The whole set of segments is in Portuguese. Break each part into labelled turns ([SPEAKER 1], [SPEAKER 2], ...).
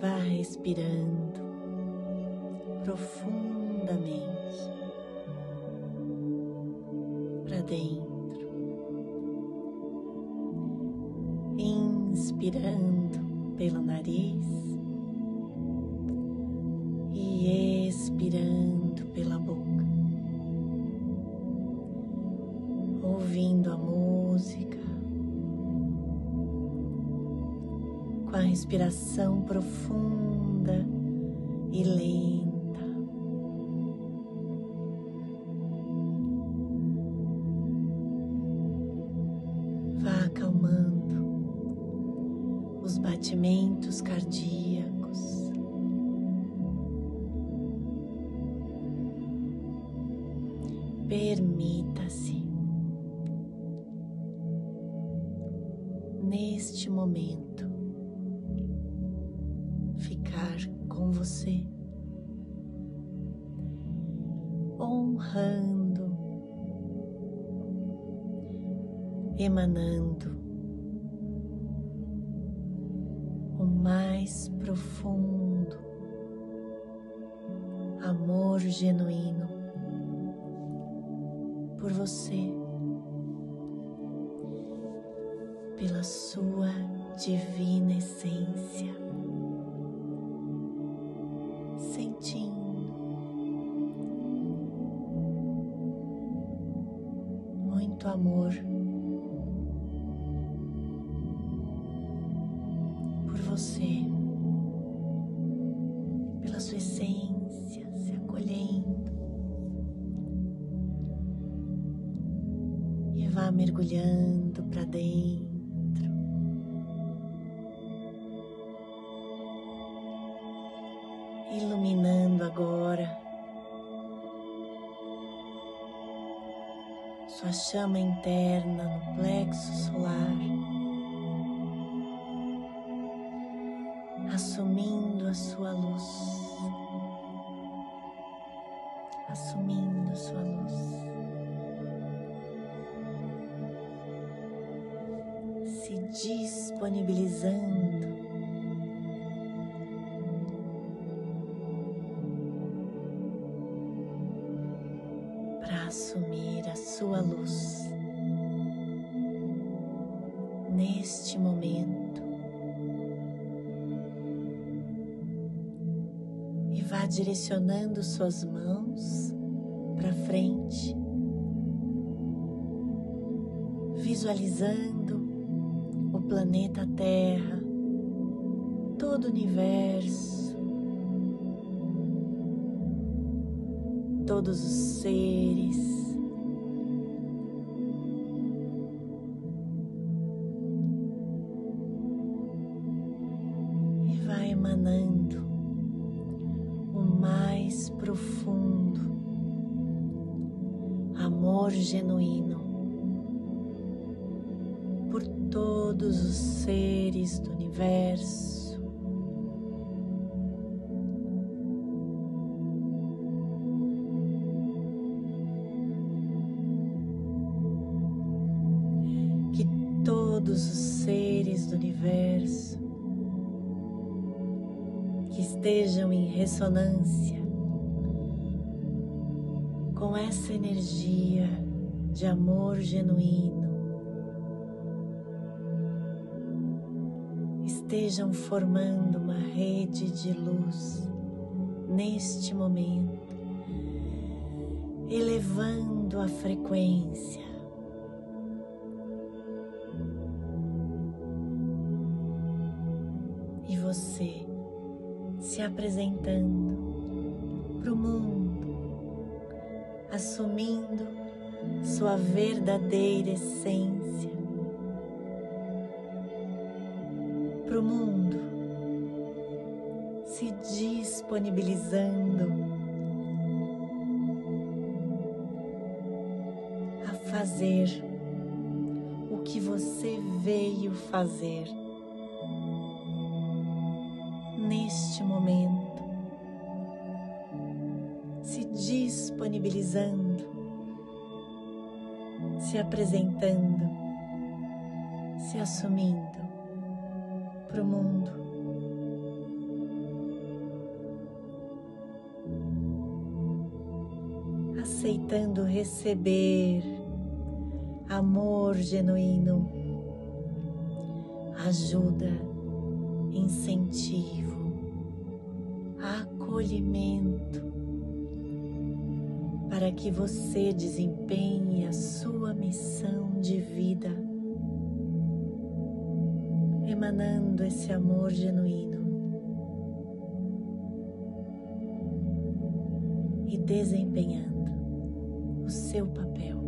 [SPEAKER 1] Vá respirando profundamente para dentro, inspirando pelo nariz respiração profunda e lenta. Vá acalmando os batimentos cardíacos. Permita-se neste momento você, honrando, emanando. O mais profundo amor genuíno por você, pela sua divina essência, sentindo muito amor por você, pela sua essência, se acolhendo. e vá mergulhando para dentro. Agora sua chama interna no plexo solar, assumindo a sua luz, assumindo sua luz. se disponibilizando vá direcionando suas mãos para frente, visualizando o planeta Terra, todo o universo, todos os seres. Amor genuíno por todos os seres do universo. Que todos os seres do universo que estejam em ressonância com essa energia de amor genuíno estejam formando uma rede de luz neste momento, elevando a frequência. E você se apresentando para o mundo, assumindo sua verdadeira essência para o mundo, se disponibilizando a fazer o que você veio fazer neste momento, se disponibilizando, disponibilizando, se apresentando, se assumindo para o mundo. Aceitando receber amor genuíno, ajuda, incentivo, acolhimento para que você desempenhe a sua missão de vida, emanando esse amor genuíno e desempenhando o seu papel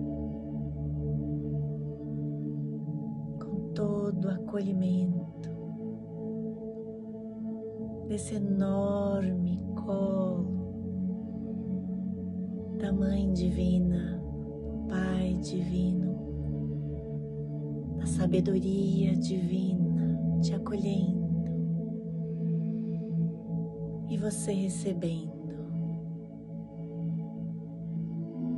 [SPEAKER 1] com todo o acolhimento desse enorme colo da Mãe Divina, Pai Divino, da sabedoria divina te acolhendo e você recebendo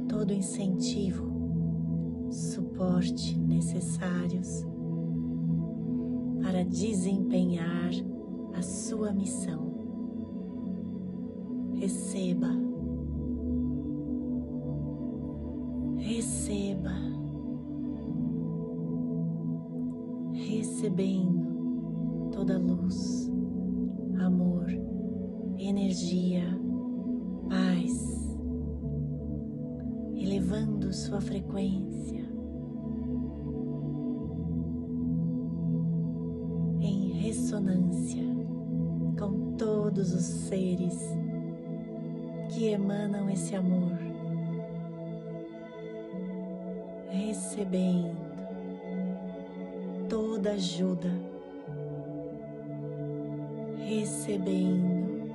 [SPEAKER 1] todo o incentivo, suporte necessários para desempenhar a sua missão. Receba, receba, recebendo toda luz, amor, energia, paz, elevando sua frequência. Em ressonância com todos os seres que emanam esse amor, recebendo toda ajuda, recebendo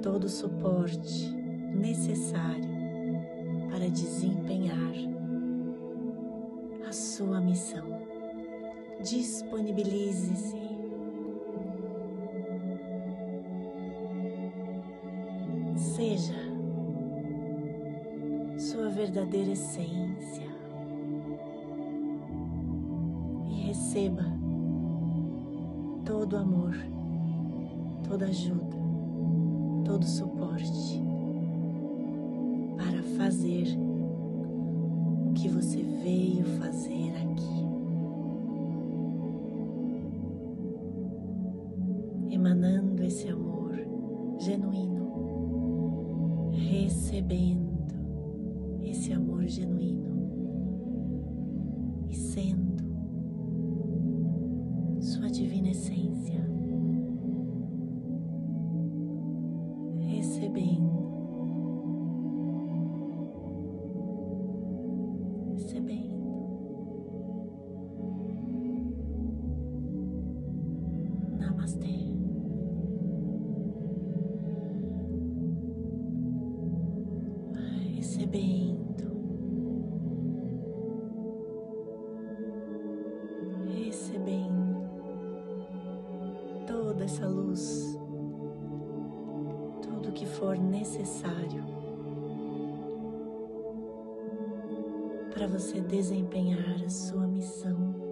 [SPEAKER 1] todo o suporte necessário para desempenhar a sua missão. Disponibilize-se verdadeira essência e receba todo amor, toda ajuda, todo suporte para fazer o que você veio fazer aqui. Emanando esse amor genuíno recebendo amor genuíno. E sendo sua divina essência, recebendo, recebendo. For necessário para você desempenhar a sua missão.